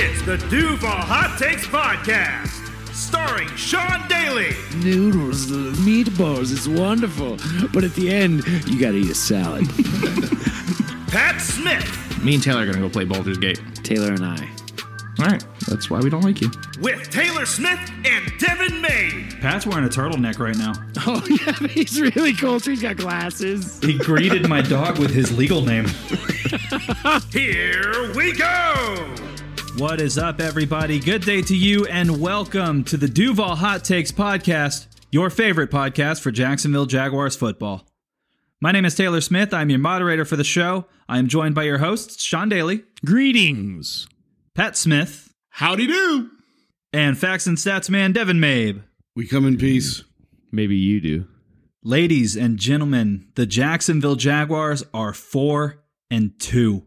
It's the Duval Hot Takes Podcast, starring Sean Daly, Noodles, meatballs, it's wonderful. But at the end, you gotta eat a salad. Pat Smith, Me and Taylor are gonna go play Baldur's Gate. Taylor and I. All right, that's why we don't like you. with Taylor Smith and Devin May. Pat's wearing a turtleneck right now. Oh, yeah, he's really cool. too. He's got glasses. He greeted my dog with his legal name. Here we go. What is up, everybody? Good day to you, and welcome to the Duval Hot Takes Podcast, your favorite podcast for Jacksonville Jaguars football. My name is Taylor Smith. I'm your moderator for the show. I am joined by your hosts, Sean Daly, Greetings. Pat Smith, Howdy do. and Facts and Stats man Devin Mabe. We come in peace. Maybe you do. Ladies and gentlemen, the Jacksonville Jaguars are 4 and 2.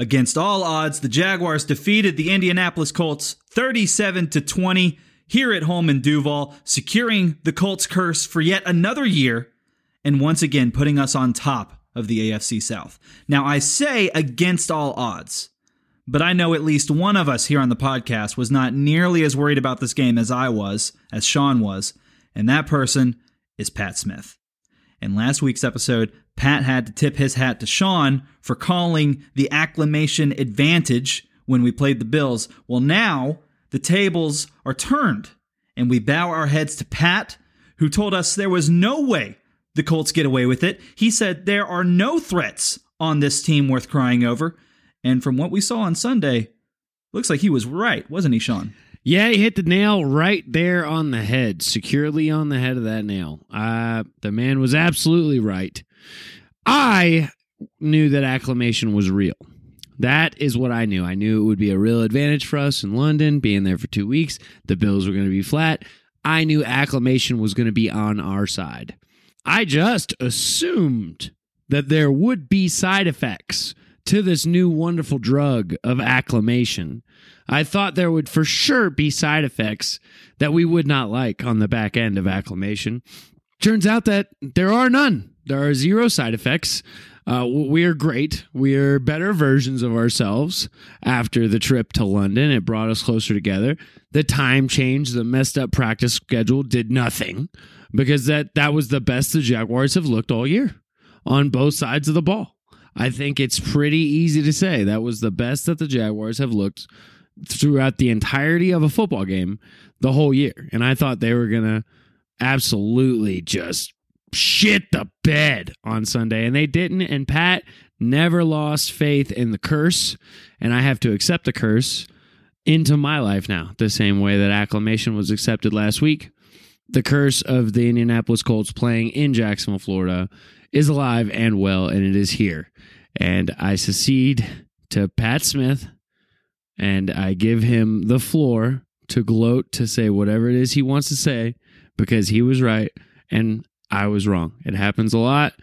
Against all odds, the Jaguars defeated the Indianapolis Colts 37 to 20 here at home in Duval, securing the Colts curse for yet another year and once again putting us on top of the AFC South. Now, I say against all odds, but I know at least one of us here on the podcast was not nearly as worried about this game as I was, as Sean was, and that person is Pat Smith. In last week's episode, Pat had to tip his hat to Sean for calling the acclamation advantage when we played the Bills. Well, now the tables are turned, and we bow our heads to Pat, who told us there was no way the Colts get away with it. He said there are no threats on this team worth crying over. And from what we saw on Sunday, looks like he was right, wasn't he, Sean? Yeah, he hit the nail right there on the head, securely on the head of that nail. Uh, the man was absolutely right. I knew that acclamation was real. That is what I knew. I knew it would be a real advantage for us in London, being there for two weeks. The Bills were going to be flat. I knew acclamation was going to be on our side. I just assumed that there would be side effects to this new wonderful drug of acclamation. I thought there would for sure be side effects that we would not like on the back end of acclamation. Turns out that there are none. There are zero side effects. Uh, we are great. We are better versions of ourselves after the trip to London. It brought us closer together. The time change, the messed up practice schedule did nothing because that that was the best the Jaguars have looked all year on both sides of the ball. I think it's pretty easy to say that was the best that the Jaguars have looked throughout the entirety of a football game the whole year. And I thought they were going to absolutely just shit the bed on Sunday, and they didn't. And Pat never lost faith in the curse, and I have to accept the curse into my life now, the same way that acclamation was accepted last week. The curse of the Indianapolis Colts playing in Jacksonville, Florida is alive and well, and it is here. And I secede to Pat Smith, and I give him the floor to gloat, to say whatever it is he wants to say, because he was right and I was wrong. It happens a lot,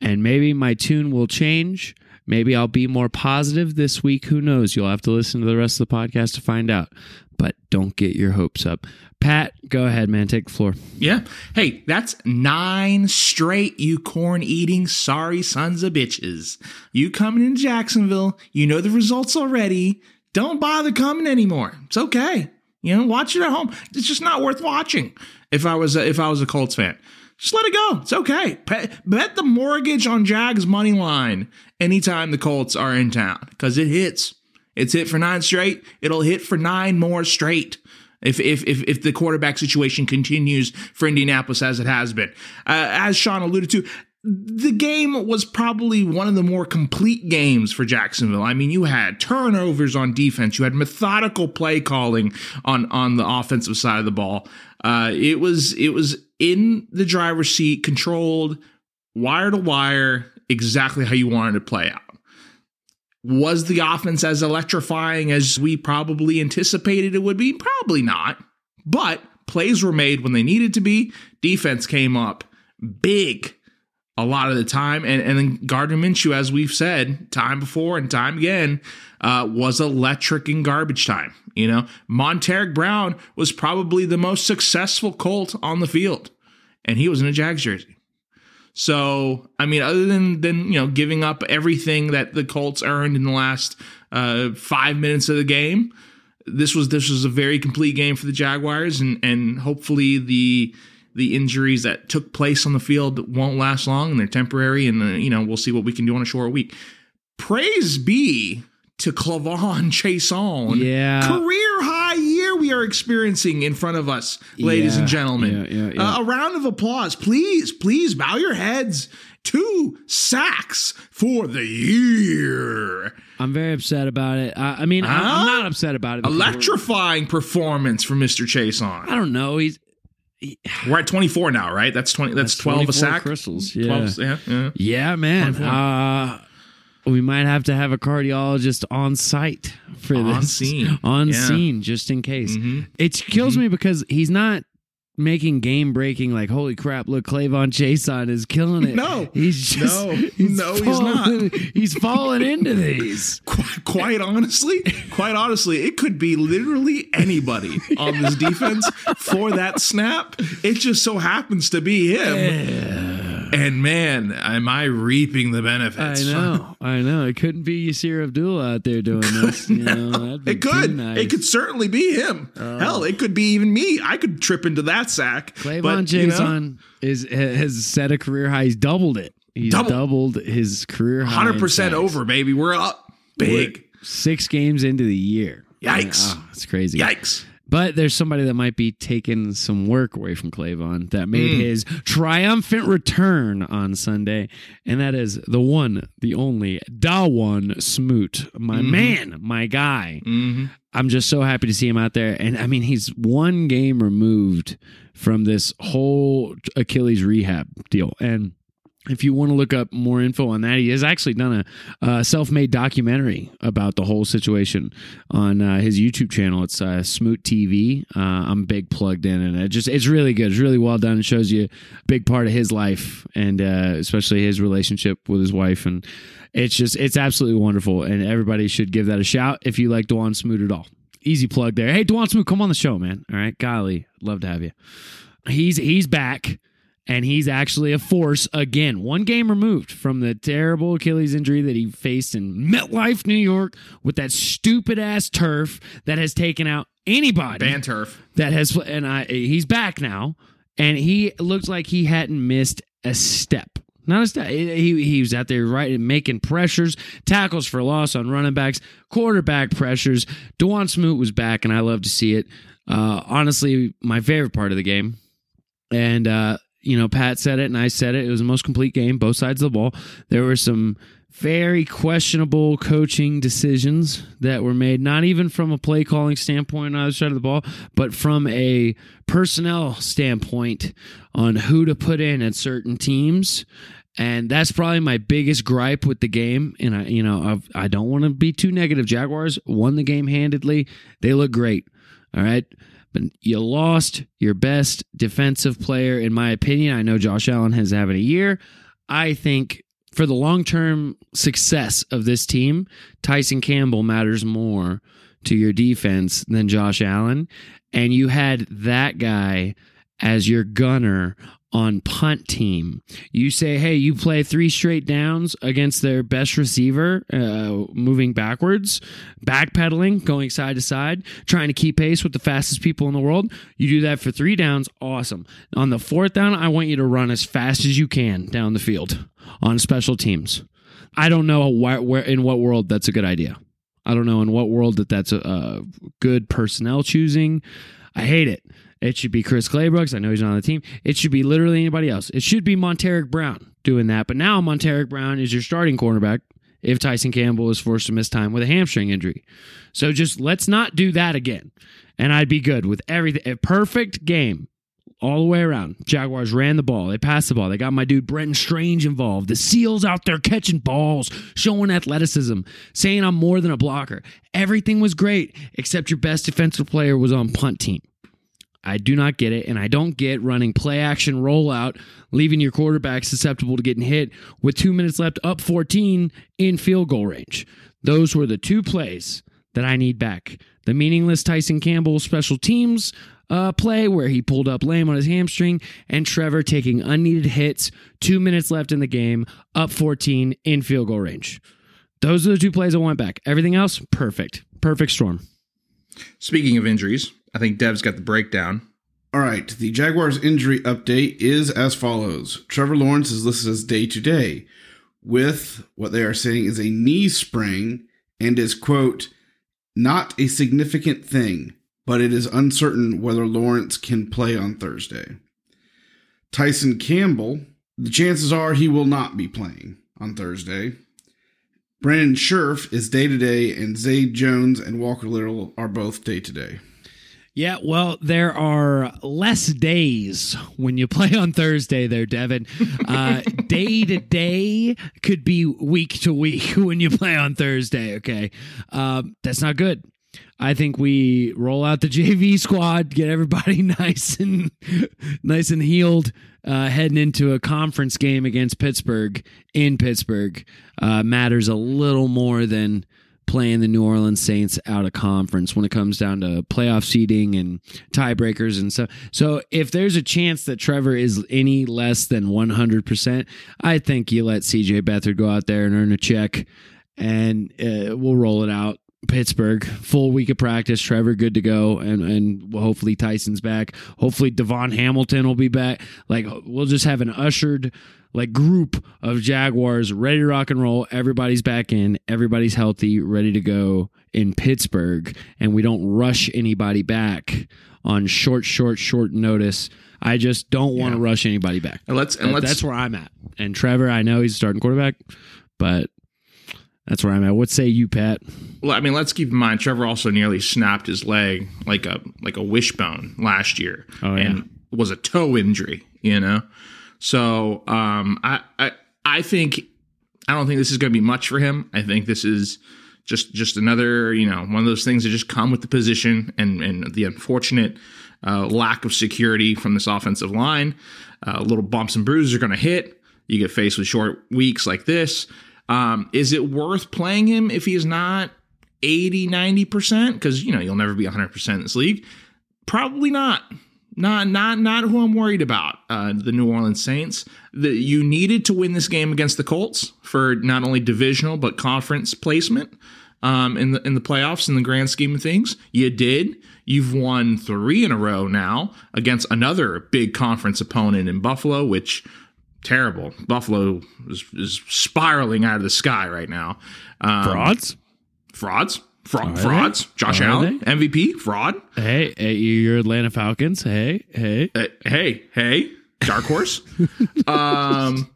and maybe my tune will change. Maybe I'll be more positive this week. Who knows? You'll have to listen to the rest of the podcast to find out. But don't get your hopes up. Pat, go ahead, man. Take the floor. Yeah. Hey, that's nine straight, you corn eating, sorry sons of bitches. You coming into Jacksonville, you know the results already. Don't bother coming anymore. It's okay. You know, watch it at home. It's just not worth watching. If I was a, if I was a Colts fan, just let it go. It's okay. Bet, the mortgage on Jags money line anytime the Colts are in town because it hits. It's hit for nine straight. It'll hit for nine more straight. If, if, if, if the quarterback situation continues for Indianapolis as it has been. Uh, as Sean alluded to, the game was probably one of the more complete games for Jacksonville. I mean, you had turnovers on defense, you had methodical play calling on on the offensive side of the ball. Uh, it was it was in the driver's seat, controlled wire to wire, exactly how you wanted to play out. Was the offense as electrifying as we probably anticipated it would be? Probably not. But plays were made when they needed to be. Defense came up big a lot of the time. And, and then Gardner Minshew, as we've said time before and time again, uh, was electric in garbage time. You know, Montaric Brown was probably the most successful Colt on the field, and he was in a Jags jersey. So, I mean, other than than you know giving up everything that the Colts earned in the last uh, five minutes of the game. This was this was a very complete game for the Jaguars, and and hopefully the the injuries that took place on the field won't last long and they're temporary. And uh, you know we'll see what we can do on a short week. Praise be to K'Lavon Chaisson. Yeah. career high year we are experiencing in front of us, ladies Yeah, and gentlemen. yeah, yeah. Uh, a round of applause, please, please bow your heads. Two sacks for the year. I'm very upset about it. I, I mean, I, Huh? I'm not upset about it. Electrifying performance from Mr. Chase I don't know. He's We're at 24 now, right? That's 20 that's, 12 a 24 sack. crystals. Yeah. 12, yeah, yeah. Yeah, man. 24. Uh, we might have to have a cardiologist on site for On this. scene. On Yeah. scene, just in case. Mhm. It kills me because he's not making game breaking like holy crap look K'Lavon Chaisson is killing it No. he's just No. No, he's not. falling- he's falling into these Quite, quite honestly, quite honestly, it could be literally anybody on this defense for that snap. It just so happens to be him. And man, am I reaping the benefits? I know I know it couldn't be Yasir Abdullah out there doing this you know that'd be It could. nice. Oh. It could certainly be him. Oh. Hell, it could be even me. I could trip into that sack. K'Lavon but, you know, Chaisson is has set a career high. He's doubled it. He's Double- doubled his career high. 100% over, baby. We're up big. Six games into the year. Yikes. Ah, oh, it's crazy. Yikes. But there's somebody that might be taking some work away from K'Lavon that made Hmm. his triumphant return on Sunday, and that is the one, the only Dawuane Smoot, my Mm-hmm. man, my guy. I'm just so happy to see him out there, and I mean he's one game removed from this whole Achilles rehab deal, and. If you want to look up more info on that, he has actually done a uh, self-made documentary about the whole situation on uh, his YouTube channel. It's uh, Smoot TV. Uh, I'm big plugged in, and it just it's really good. It's really well done. It shows you a big part of his life, and uh, especially his relationship with his wife, and it's just it's absolutely wonderful. And everybody should give that a shout if you like Dawuane Smoot at all. Easy plug there. Hey, Dawuane Smoot, come on the show, man. All right, golly, love to have you. He's he's back and he's actually a force again. One game removed from the terrible Achilles injury that he faced in MetLife, New York, with that stupid ass turf that has taken out anybody Ban turf. that has. And I, he's back now, and he looks like he hadn't missed a step. Not a step. He, he was out there right making pressures, tackles for loss on running backs, quarterback pressures. Dawuane Smoot was back, and I love to see it. Uh, honestly, my favorite part of the game. And uh, you know, Pat said it and I said it. It was the most complete game, both sides of the ball. There were some very questionable coaching decisions that were made, not even from a play calling standpoint on either side of the ball, but from a personnel standpoint on who to put in at certain teams. And that's probably my biggest gripe with the game. And I, you know, I've, I don't want to be too negative. Jaguars won the game handedly. They look great. All right but you lost your best defensive player, in my opinion. I know Josh Allen has having a year. I think for the long term success of this team, Tyson Campbell matters more to your defense than Josh Allen. And you had that guy as your gunner on punt team. You say, hey, you play three straight downs against their best receiver, uh, moving backwards, backpedaling, going side to side, trying to keep pace with the fastest people in the world. You do that for three downs, awesome. On the fourth down, I want you to run as fast as you can down the field on special teams. I don't know where, where in what world that's a good idea. I don't know in what world that that's a, a good personnel choosing. I hate it. It should be Chris Claybrooks. I know he's not on the team. It should be literally anybody else. It should be Montaric Brown doing that. But now Montaric Brown is your starting cornerback if Tyson Campbell is forced to miss time with a hamstring injury. So just let's not do that again. And I'd be good with everything. A perfect game all the way around. Jaguars ran the ball. They passed the ball. They got my dude Brenton Strange involved. The SEALs out there catching balls, showing athleticism, saying I'm more than a blocker. Everything was great, except your best defensive player was on punt team. I do not get it, and I don't get running play action rollout, leaving your quarterback susceptible to getting hit with two minutes left, up 14 in field goal range. Those were the two plays that I need back. The meaningless Tyson Campbell special teams uh, play where he pulled up lame on his hamstring, and Trevor taking unneeded hits, two minutes left in the game, up 14 in field goal range. Those are the two plays I want back. Everything else, perfect. Perfect storm. Speaking of injuries, I think Dev's got the breakdown. All right, the Jaguars injury update is as follows. Trevor Lawrence is listed as day to day with what they are saying is a knee sprain and is, quote, not a significant thing, but it is uncertain whether Lawrence can play on Thursday. Tyson Campbell, the chances are he will not be playing on Thursday. Brandon Scherff is day to day, and Zay Jones and Walker Little are both day to day. Yeah, well, there are less days when you play on Thursday there, Devin. Uh, day to day could be week to week when you play on Thursday, okay? Um, that's not good. I think we roll out the JV squad, get everybody nice and nice and healed, uh, heading into a conference game against Pittsburgh in Pittsburgh uh, matters a little more than playing the New Orleans Saints out of conference when it comes down to playoff seeding and tiebreakers and stuff. So if there's a chance that Trevor is any less than 100%, I think you let CJ Beathard go out there and earn a check and uh, we'll roll it out. Pittsburgh, full week of practice. Trevor, good to go, and and hopefully Tyson's back. Hopefully DaVon Hamilton will be back. Like we'll just have an ushered like group of Jaguars ready to rock and roll. Everybody's back in. Everybody's healthy, ready to go in Pittsburgh, and we don't rush anybody back on short, short, short notice. I just don't want to Yeah. rush anybody back. And let's and That- let's that's where I'm at. And Trevor, I know he's a starting quarterback, but that's where I'm at. What say you, Pat? Well, I mean, let's keep in mind Trevor also nearly snapped his leg like a like a wishbone last year, Oh, yeah. and was a toe injury. You know, so um, I I I think I don't think this is going to be much for him. I think this is just just another you know one of those things that just come with the position and and the unfortunate uh, lack of security from this offensive line. Uh, little bumps and bruises are going to hit. You get faced with short weeks like this. Um, is it worth playing him if he's not 80, 90%? Because, you know, you'll never be 100% in this league. Probably not. Not, not, not who I'm worried about. Uh, the New Orleans Saints. The, you needed to win this game against the Colts for not only divisional but conference placement um, in the in the playoffs in the grand scheme of things. You did. You've won three in a row now against another big conference opponent in Buffalo, which terrible. Buffalo is, is spiraling out of the sky right now. Um, Frauds? frauds, Fra- Are they? frauds. Josh Are Allen, MVP, fraud. Hey, hey, you're Atlanta Falcons. Hey, hey. Uh, hey, hey, dark horse. um,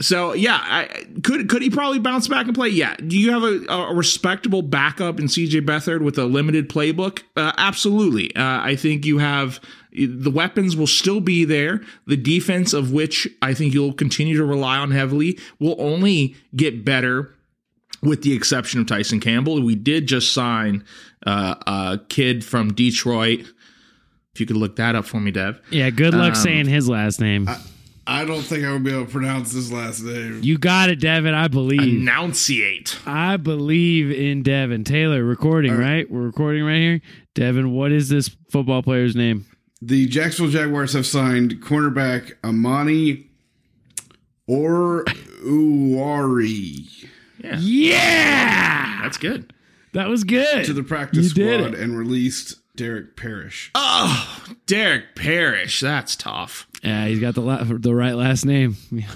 so yeah, I, could could he probably bounce back and play? Yeah. Do you have a, a respectable backup in CJ Beathard with a limited playbook? Uh, absolutely. Uh, I think you have the weapons will still be there. The defense, of which I think you'll continue to rely on heavily, will only get better with the exception of Tyson Campbell. We did just sign uh, a kid from Detroit. If you could look that up for me, Dev. Yeah, good luck saying his last name. I don't think I would be able to pronounce his last name. you got it, Devin. I believe. Enunciate. I believe in Devin. Taylor, recording, right? We're recording right here. Devin, what is this football player's name? The Jacksonville Jaguars have signed cornerback Amani Oruwariye Yeah, Yeah! that's good. That was good. to the practice You squad it. and released Derek Parrish. Oh, Derek Parrish. That's tough. Yeah, he's got the la- the right last name.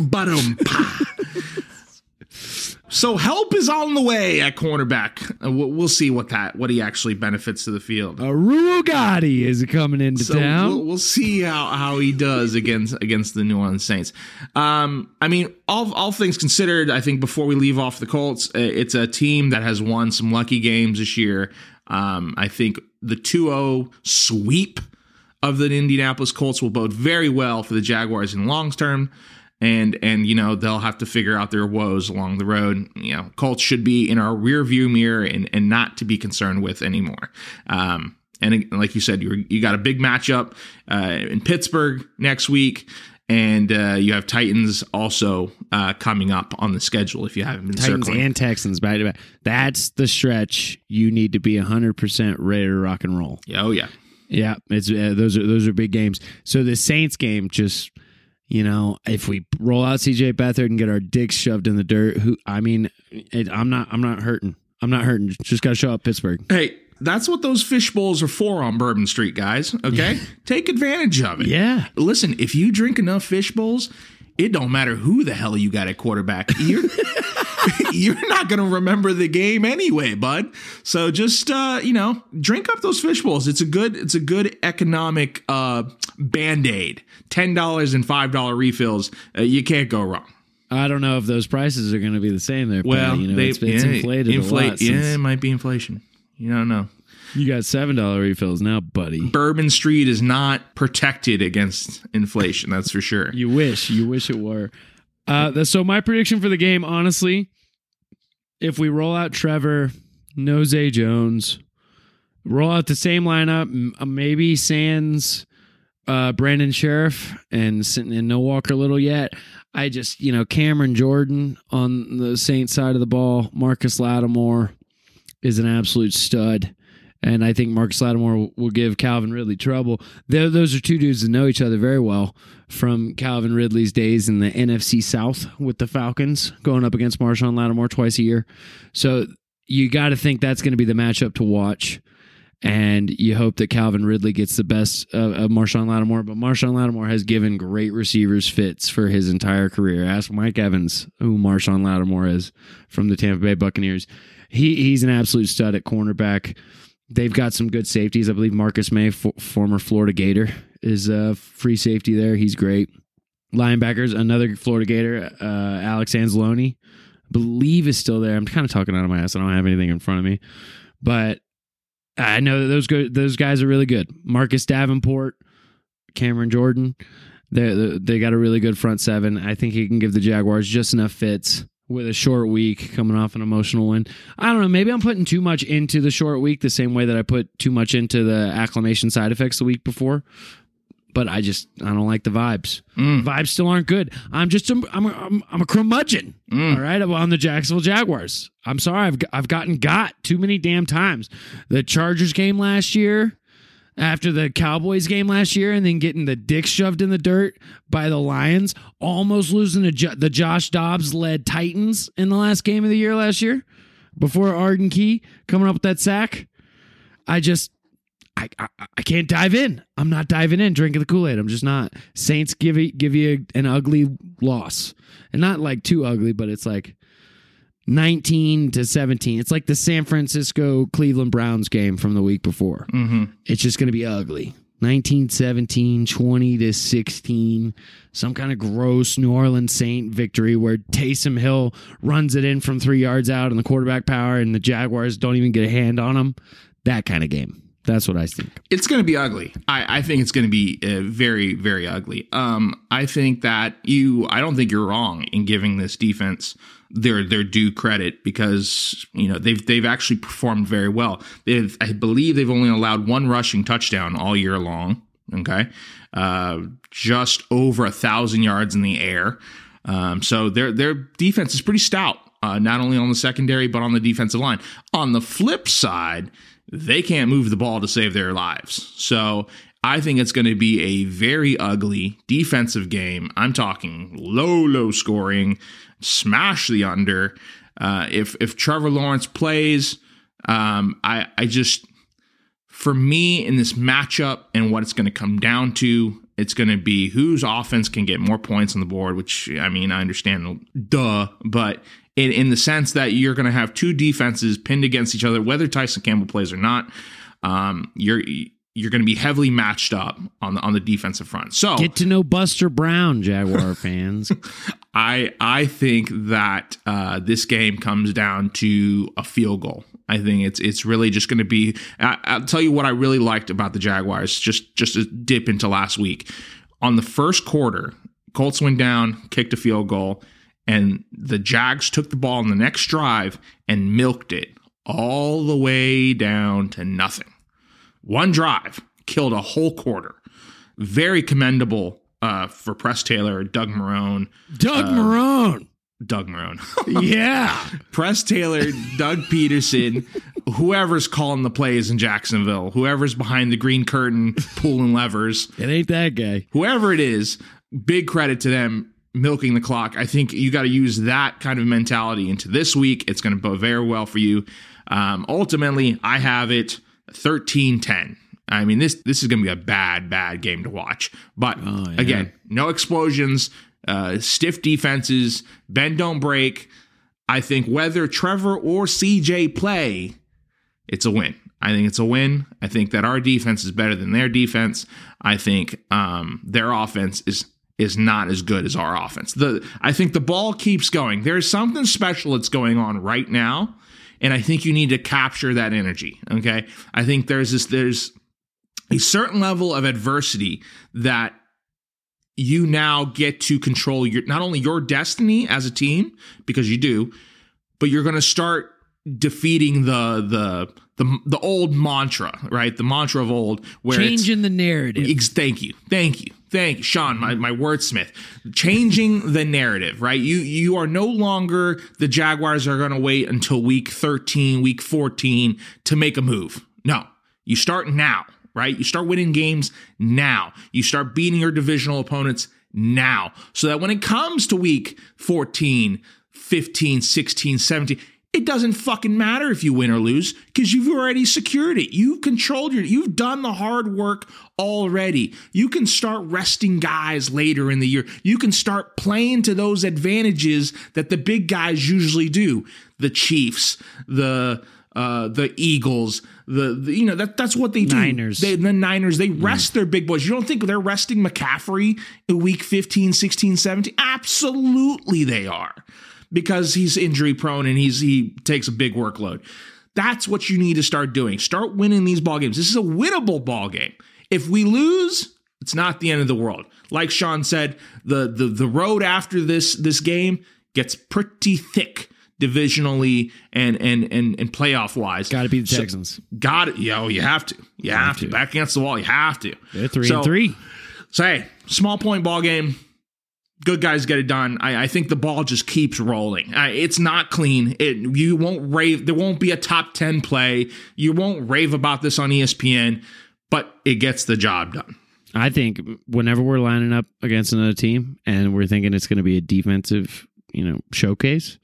Bottom. So help is on the way at cornerback. Uh, we'll, see what that what he actually benefits to the field. Aru Gotti is coming into So town. we'll, we'll see how, how he does against against the New Orleans Saints. Um, I mean, all all things considered, I think before we leave off the Colts, uh, it's a team that has won some lucky games this year. Um, I think the 2-0 sweep of the Indianapolis Colts will bode very well for the Jaguars in the long term. And and you know they'll have to figure out their woes along the road. You know, Colts should be in our rear view mirror and, and not to be concerned with anymore. Um, and like you said, you you got a big matchup uh, in Pittsburgh next week, and uh, you have Titans also uh, coming up on the schedule. If you haven't been Titans circling, and Texans back to back. That's the stretch you need to be 100% ready to rock and roll. yeah, oh yeah, Yeah, it's uh, those are those are big games. So the Saints game just You know, if we roll out CJ Beathard and get our dicks shoved in the dirt, who I mean, it, I'm not I'm not hurting. I'm not hurting. Just got to show up Pittsburgh. Hey, that's what those fish bowls are for on Bourbon Street, guys. Okay, take advantage of it. Yeah. Listen, if you drink enough fish bowls, it don't matter who the hell you got at quarterback. You're you're not going to remember the game anyway, bud. So just uh, you know, drink up those fish bowls. It's a good it's a good economic uh band-aid. $10 and $5 refills. Uh, you can't go wrong. I don't know if those prices are going to be the same there. Well, you know, they it's, it's yeah, inflated inflate, a lot. Yeah, since- it might be inflation. You don't know. You got seven dollar refills now, buddy. Bourbon Street is not protected against inflation. That's for sure. You wish, you wish it were. Uh, so my prediction for the game, honestly, if we roll out Trevor, no Zay Jones, roll out the same lineup, uh, maybe Sands, uh, Brandon Scherff, and sitting in no Walker Little yet. I just, you know, Cameron Jordan on the Saints side of the ball, Marcus Lattimore is an absolute stud. And I think Marcus Lattimore will- give Calvin Ridley trouble. Tho- Those are two dudes that know each other very well from Calvin Ridley's days in the NFC South with the Falcons, going up against Marshawn Lattimore twice a year. So you got to think that's going to be the matchup to watch. And you hope that Calvin Ridley gets the best of, of Marshawn Lattimore. But Marshawn Lattimore has given great receivers fits for his entire career. Ask Mike Evans who Marshawn Lattimore is from the Tampa Bay Buccaneers. He he's an absolute stud at cornerback. They've got some good safeties. I believe Marcus Maye, fo- former Florida Gator, is a free safety there. He's great. Linebackers, another Florida Gator, uh, Alex Anzalone, I believe is still there. I'm kind of talking out of my ass. I don't have anything in front of me, but I know those go- those guys are really good. Marcus Davenport, Cameron Jordan, they they got a really good front seven. I think he can give the Jaguars just enough fits with a short week coming off an emotional win. I don't know. Maybe I'm putting too much into the short week the same way that I put too much into the acclimation side effects the week before. But I just I don't like the vibes. Mm. Vibes still aren't good. I'm just a, I'm a, I'm, I'm a curmudgeon. Mm. All right, on the Jacksonville Jaguars. I'm sorry, I've I've gotten got too many damn times. The Chargers game last year, after the Cowboys game last year, and then getting the dick shoved in the dirt by the Lions, almost losing Jo- the Josh Dobbs led Titans in the last game of the year last year, before Arden Key coming up with that sack. I just I, I I can't dive in. I'm not diving in, drinking the Kool Aid. I'm just not. Saints give you give you an ugly loss, and not like too ugly, but it's like 19 to 17. It's like the San Francisco Cleveland Browns game from the week before. Mm-hmm. It's just going to be ugly. 19 17, 20 to 16. Some kind of gross New Orleans Saint victory where Taysom Hill runs it in from three yards out and the quarterback power, and the Jaguars don't even get a hand on him. That kind of game. That's what I think. It's going to be ugly. I, I think it's going to be uh, very, very ugly. Um, I think that you. I don't think you're wrong in giving this defense their their due credit because you know they've they've actually performed very well. They've I believe they've only allowed one rushing touchdown all year long. Okay, uh, just over a thousand yards in the air. Um, so their their defense is pretty stout. Uh, not only on the secondary but on the defensive line. On the flip side, they can't move the ball to save their lives. So I think it's going to be a very ugly defensive game. I'm talking low, low scoring, smash the under. Uh, if if Trevor Lawrence plays, um, I I just for me in this matchup and what it's going to come down to, it's going to be whose offense can get more points on the board. Which I mean, I understand, duh, but in, in the sense that you're going to have two defenses pinned against each other, whether Tyson Campbell plays or not. Um, you're you're going to be heavily matched up on the on the defensive front. So Get to know Buster Brown, Jaguar fans. I I think that uh, this game comes down to a field goal. I think it's it's really just going to be. I, I'll tell you what I really liked about the Jaguars. Just just a dip into last week. On the first quarter, Colts went down, kicked a field goal, and the Jags took the ball in the next drive and milked it all the way down to nothing. One drive killed a whole quarter. Very commendable uh, for Press Taylor, Doug Marrone, Doug Marrone. Doug Marrone, Yeah. Press Taylor, Doug Pederson, whoever's calling the plays in Jacksonville, whoever's behind the green curtain pulling levers, It ain't that guy. whoever it is, big credit to them milking the clock. I think you got to use that kind of mentality into this week. It's going to go very well for you. Um, ultimately, I have it 13 10. I mean, this this is going to be a bad, bad game to watch. But Oh, yeah. again, no explosions, uh, stiff defenses, bend don't break. I think whether Trevor or CJ play, it's a win. I think it's a win. I think that our defense is better than their defense. I think um, their offense is is not as good as our offense. The I think the ball keeps going. There's something special that's going on right now, and I think you need to capture that energy. Okay, I think there's this there's a certain level of adversity that you now get to control your not only your destiny as a team because you do, but you're going to start defeating the the the the old mantra, right? The mantra of old where Changing the narrative. Ex- Thank you, thank you, thank Sean, my, my wordsmith. Changing the narrative, right? You you are no longer the Jaguars are going to wait until week thirteen, week fourteen to make a move. No, you start now, right? You start winning games now. You start beating your divisional opponents now, so that when it comes to week 14, 15, 16, 17. It doesn't fucking matter if you win or lose because you've already secured it. You've controlled your, you've done the hard work already. You can start resting guys later in the year. You can start playing to those advantages that the big guys usually do. The Chiefs, the uh, the Eagles, the, the you know that that's what they do. The Niners. They, the Niners, they rest their big boys. You don't think they're resting McCaffrey in week 15, 16, 17? Absolutely they are because he's injury prone and he's he takes a big workload. That's what you need to start doing. Start winning these ball games. This is a winnable ball game. If we lose, it's not the end of the world. Like Sean said, the the the road after this this game gets pretty thick divisionally and and and and playoff wise. Got to be the Texans. Got it. Yo, you have to. You have, to. to. Back against the wall. You have to. They're three So- and three. So hey, small point ball game. Good guys get it done. I, I think the ball just keeps rolling. Uh, it's not clean. It you won't rave. There won't be a top ten play. You won't rave about this on ESPN, but it gets the job done. I think whenever we're lining up against another team and we're thinking it's going to be a defensive, you know, showcase,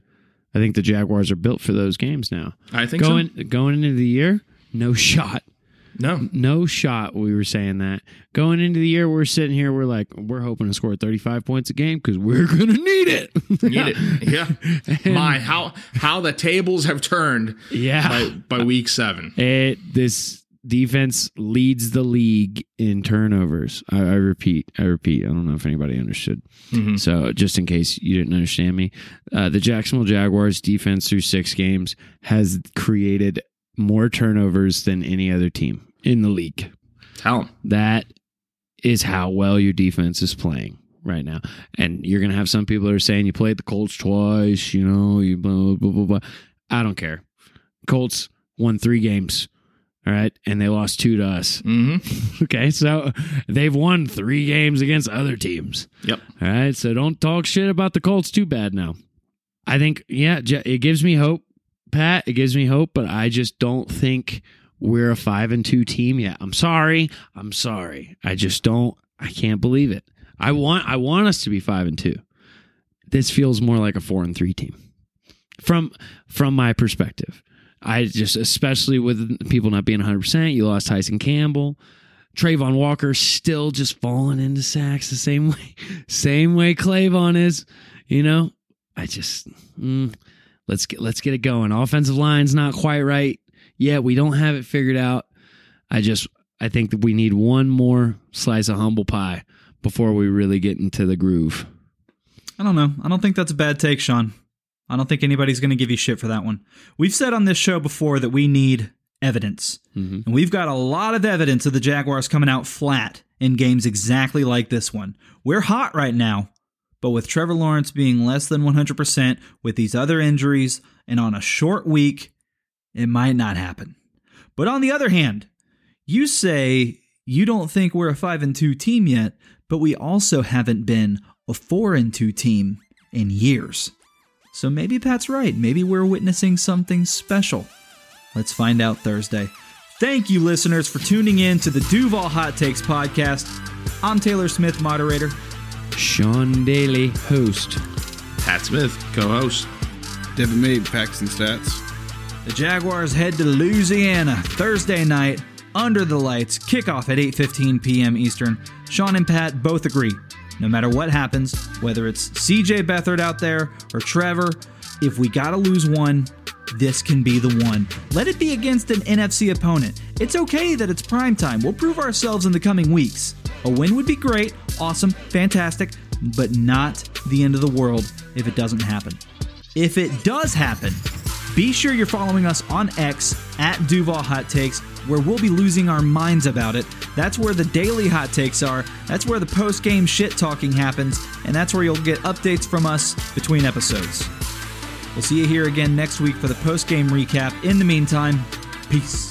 I think the Jaguars are built for those games now. I think Going going into the year, no shot. No, No shot. We were saying that. Going into the year, we're sitting here, we're like, we're hoping to score 35 points a game because we're going to need it. need it. Yeah. My how how the tables have turned yeah. by by week seven. It this defense leads the league in turnovers. I, I repeat, I repeat. I don't know if anybody understood. Mhm. So just in case you didn't understand me, uh, the Jacksonville Jaguars defense through six games has created more turnovers than any other team in the league. Tell 'em. That is how well your defense is playing right now. And you're gonna have some people that are saying you played the Colts twice, you know, you blah blah blah blah. I don't care. Colts won three games. All right. And they lost two to us. Mhm. Okay. So they've won three games against other teams. Yep. All right. So don't talk shit about the Colts too bad now. I think, yeah, it gives me hope, Pat. It gives me hope, but I just don't think we're a five and two team yet. I'm sorry. I'm sorry. I just don't, I can't believe it. I want, I want us to be five and two. This feels more like a four and three team from, from my perspective. I just, especially with people not being 100%, you lost Tyson Campbell. Trayvon Walker still just falling into sacks the same way, same way K'Lavon is. You know, I just mm, let's get let's get it going. Offensive line's not quite right yet. We don't have it figured out. I just I think that we need one more slice of humble pie before we really get into the groove. I don't know. I don't think that's a bad take, Sean. I don't think anybody's going to give you shit for that one. We've said on this show before that we need evidence. Mhm. And we've got a lot of evidence of the Jaguars coming out flat in games exactly like this one. We're hot right now, but with Trevor Lawrence being less than 100% with these other injuries and on a short week, it might not happen. But on the other hand, you say you don't think we're a 5 and 2 team yet, but we also haven't been a 4 and 2 team in years. So maybe Pat's right. Maybe we're witnessing something special. Let's find out Thursday. Thank you, listeners, for tuning in to the Duval Hot Takes podcast. I'm Taylor Smith, moderator. Sean Daly, host. Pat Smith, co-host. Devin Made facts and stats. The Jaguars head to Louisiana Thursday night under the lights. Kickoff at 8:15 p.m. Eastern. Sean and Pat both agree. No matter what happens, whether it's CJ Beathard out there or Trevor, if we got to lose one, this can be the one. Let it be against an NFC opponent. It's okay that it's prime time. We'll prove ourselves in the coming weeks. A win would be great, awesome, fantastic, but not the end of the world if it doesn't happen. If it does happen, be sure you're following us on X at Duval Hot Takes, where we'll be losing our minds about it. That's where the daily hot takes are. That's where the post game shit talking happens, and that's where you'll get updates from us between episodes. We'll see you here again next week for the post game recap. In the meantime, peace.